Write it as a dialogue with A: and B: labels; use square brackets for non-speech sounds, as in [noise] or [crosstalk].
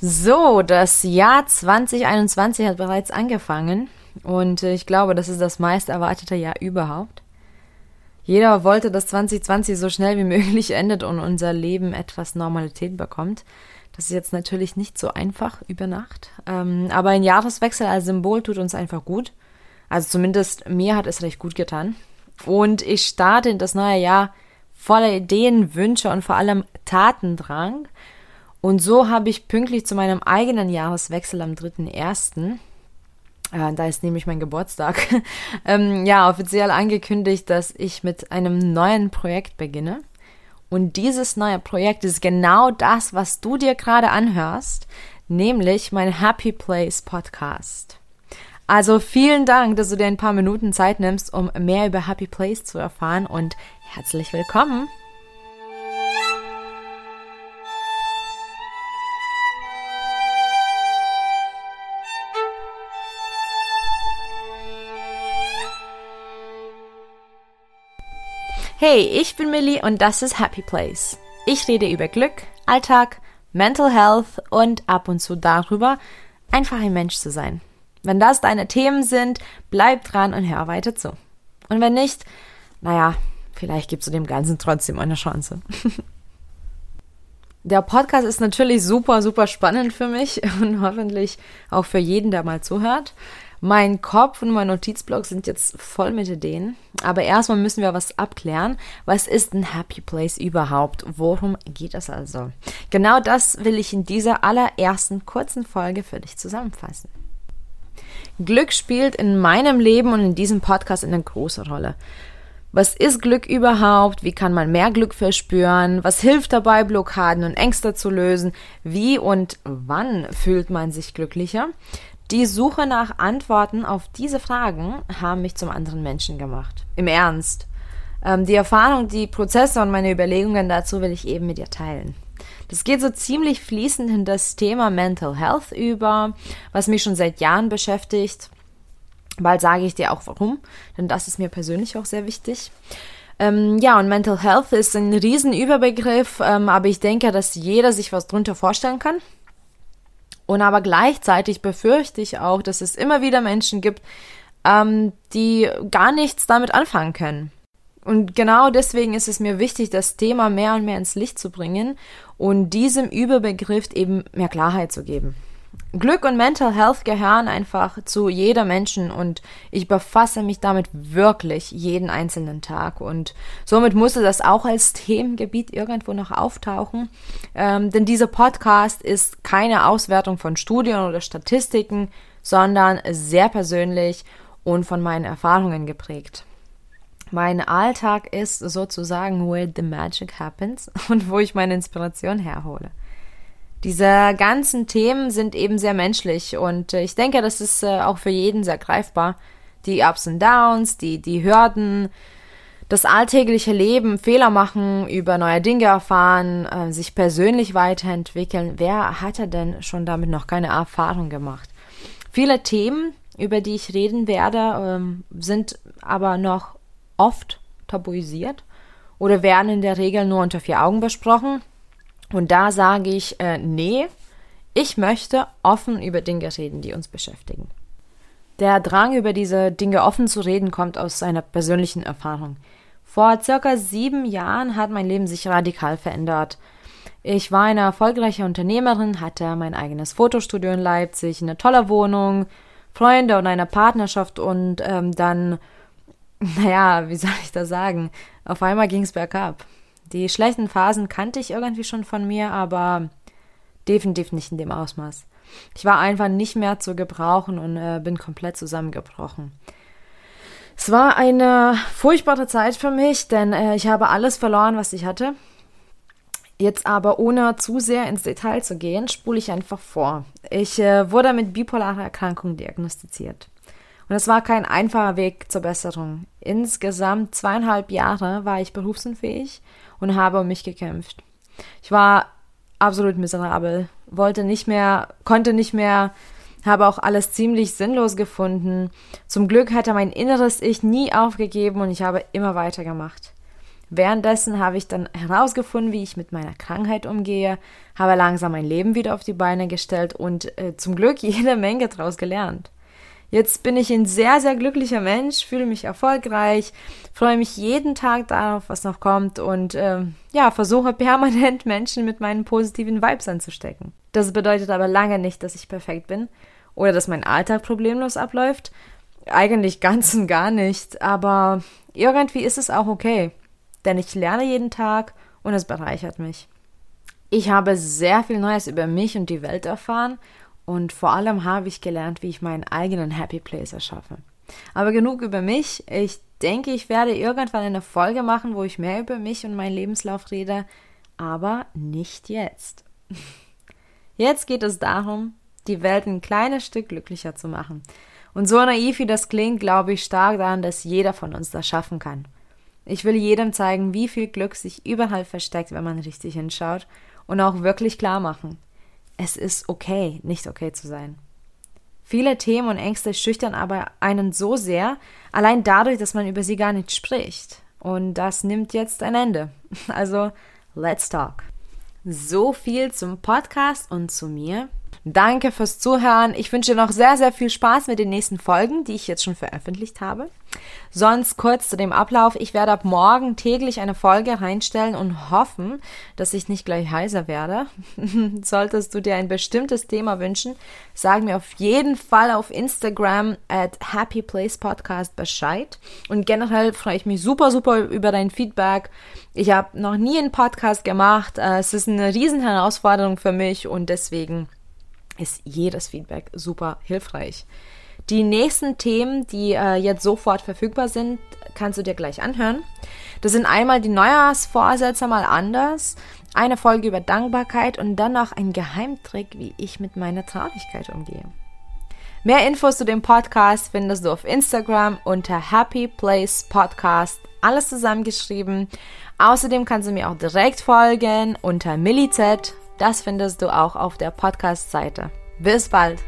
A: So, das Jahr 2021 hat bereits angefangen und ich glaube, das ist das meist erwartete Jahr überhaupt. Jeder wollte, dass 2020 so schnell wie [laughs] möglich endet und unser Leben etwas Normalität bekommt. Das ist jetzt natürlich nicht so einfach über Nacht, ähm, aber ein Jahreswechsel als Symbol tut uns einfach gut. Also zumindest mir hat es recht gut getan. Und ich starte in das neue Jahr voller Ideen, Wünsche und vor allem Tatendrang. Und so habe ich pünktlich zu meinem eigenen Jahreswechsel am 3.1., äh, da ist nämlich mein Geburtstag, [laughs] ähm, ja, offiziell angekündigt, dass ich mit einem neuen Projekt beginne. Und dieses neue Projekt ist genau das, was du dir gerade anhörst, nämlich mein Happy Place Podcast. Also vielen Dank, dass du dir ein paar Minuten Zeit nimmst, um mehr über Happy Place zu erfahren und herzlich willkommen. Hey, ich bin Millie und das ist Happy Place. Ich rede über Glück, Alltag, Mental Health und ab und zu darüber, einfach ein Mensch zu sein. Wenn das deine Themen sind, bleib dran und hör weiter zu. Und wenn nicht, naja, vielleicht gibst du dem Ganzen trotzdem eine Chance. [laughs] Der Podcast ist natürlich super, super spannend für mich [laughs] und hoffentlich auch für jeden, der mal zuhört. Mein Kopf und mein Notizblock sind jetzt voll mit Ideen. Aber erstmal müssen wir was abklären. Was ist ein Happy Place überhaupt? Worum geht es also? Genau das will ich in dieser allerersten kurzen Folge für dich zusammenfassen. Glück spielt in meinem Leben und in diesem Podcast eine große Rolle. Was ist Glück überhaupt? Wie kann man mehr Glück verspüren? Was hilft dabei, Blockaden und Ängste zu lösen? Wie und wann fühlt man sich glücklicher? Die Suche nach Antworten auf diese Fragen haben mich zum anderen Menschen gemacht. Im Ernst. Ähm, die Erfahrung, die Prozesse und meine Überlegungen dazu will ich eben mit dir teilen. Das geht so ziemlich fließend in das Thema Mental Health über, was mich schon seit Jahren beschäftigt. Bald sage ich dir auch warum, denn das ist mir persönlich auch sehr wichtig. Ähm, ja, und Mental Health ist ein Riesenüberbegriff, ähm, aber ich denke, dass jeder sich was drunter vorstellen kann. Und aber gleichzeitig befürchte ich auch, dass es immer wieder Menschen gibt, ähm, die gar nichts damit anfangen können. Und genau deswegen ist es mir wichtig, das Thema mehr und mehr ins Licht zu bringen und diesem Überbegriff eben mehr Klarheit zu geben. Glück und Mental Health gehören einfach zu jeder Menschen und ich befasse mich damit wirklich jeden einzelnen Tag und somit musste das auch als Themengebiet irgendwo noch auftauchen, ähm, denn dieser Podcast ist keine Auswertung von Studien oder Statistiken, sondern sehr persönlich und von meinen Erfahrungen geprägt. Mein Alltag ist sozusagen where the magic happens [laughs] und wo ich meine Inspiration herhole. Diese ganzen Themen sind eben sehr menschlich und äh, ich denke, das ist äh, auch für jeden sehr greifbar. Die Ups und Downs, die, die Hürden, das alltägliche Leben, Fehler machen, über neue Dinge erfahren, äh, sich persönlich weiterentwickeln. Wer hatte denn schon damit noch keine Erfahrung gemacht? Viele Themen, über die ich reden werde, ähm, sind aber noch oft tabuisiert oder werden in der Regel nur unter vier Augen besprochen. Und da sage ich, äh, nee, ich möchte offen über Dinge reden, die uns beschäftigen. Der Drang, über diese Dinge offen zu reden, kommt aus einer persönlichen Erfahrung. Vor circa sieben Jahren hat mein Leben sich radikal verändert. Ich war eine erfolgreiche Unternehmerin, hatte mein eigenes Fotostudio in Leipzig, eine tolle Wohnung, Freunde und eine Partnerschaft und ähm, dann, [laughs] naja, wie soll ich das sagen? Auf einmal ging es bergab. Die schlechten Phasen kannte ich irgendwie schon von mir, aber definitiv nicht in dem Ausmaß. Ich war einfach nicht mehr zu gebrauchen und äh, bin komplett zusammengebrochen. Es war eine furchtbare Zeit für mich, denn äh, ich habe alles verloren, was ich hatte. Jetzt aber ohne zu sehr ins Detail zu gehen, spule ich einfach vor. Ich äh, wurde mit bipolarer Erkrankung diagnostiziert. Und es war kein einfacher Weg zur Besserung. Insgesamt zweieinhalb Jahre war ich berufsunfähig und habe um mich gekämpft. Ich war absolut miserabel, wollte nicht mehr, konnte nicht mehr, habe auch alles ziemlich sinnlos gefunden. Zum Glück hatte mein inneres Ich nie aufgegeben und ich habe immer weitergemacht. Währenddessen habe ich dann herausgefunden, wie ich mit meiner Krankheit umgehe, habe langsam mein Leben wieder auf die Beine gestellt und äh, zum Glück [laughs] jede Menge daraus gelernt. Jetzt bin ich ein sehr, sehr glücklicher Mensch, fühle mich erfolgreich, freue mich jeden Tag darauf, was noch kommt und äh, ja, versuche permanent [laughs] Menschen mit meinen positiven Vibes anzustecken. Das bedeutet aber lange nicht, dass ich perfekt bin oder dass mein Alltag problemlos abläuft. Eigentlich ganz und gar nicht, aber irgendwie ist es auch okay, denn ich lerne jeden Tag und es bereichert mich. Ich habe sehr viel Neues über mich und die Welt erfahren und vor allem habe ich gelernt, wie ich meinen eigenen Happy Place erschaffe. Aber genug über mich. Ich denke, ich werde irgendwann eine Folge machen, wo ich mehr über mich und meinen Lebenslauf rede, aber nicht jetzt. [laughs] Jetzt geht es darum, die Welt ein kleines Stück glücklicher zu machen. Und so naiv wie das klingt, glaube ich stark daran, dass jeder von uns das schaffen kann. Ich will jedem zeigen, wie viel Glück sich überall versteckt, wenn man richtig hinschaut und auch wirklich klar machen es ist okay, nicht okay zu sein. Viele Themen und Ängste schüchtern aber einen so sehr, allein dadurch, dass man über sie gar nicht spricht. Und das nimmt jetzt ein Ende. [laughs] Also, let's talk. So viel zum Podcast und zu mir. Danke fürs Zuhören. Ich wünsche noch sehr, sehr viel Spaß mit den nächsten Folgen, die ich jetzt schon veröffentlicht habe. Sonst kurz zu dem Ablauf. Ich werde ab morgen täglich eine Folge reinstellen und hoffen, dass ich nicht gleich heiser werde. [laughs] Solltest du dir ein bestimmtes Thema wünschen, sag mir auf jeden Fall auf Instagram at Happy Place Podcast Bescheid. Und generell freue ich mich super, super über dein Feedback. Ich habe noch nie einen Podcast gemacht. Äh, es ist eine riesen Herausforderung für mich und deswegen ist jedes Feedback super hilfreich. Die nächsten Themen, die äh, jetzt sofort verfügbar sind, kannst du dir gleich anhören. Das sind einmal die Neujahrsvorsätze mal anders, eine Folge über Dankbarkeit und dann noch ein Geheimtrick, wie ich mit meiner Traurigkeit umgehe. Mehr Infos zu dem Podcast findest du auf Instagram unter Happy Place Podcast, alles zusammengeschrieben. Außerdem kannst du mir auch direkt folgen unter MilliZ das findest du auch auf der Podcast-Seite. Bis bald!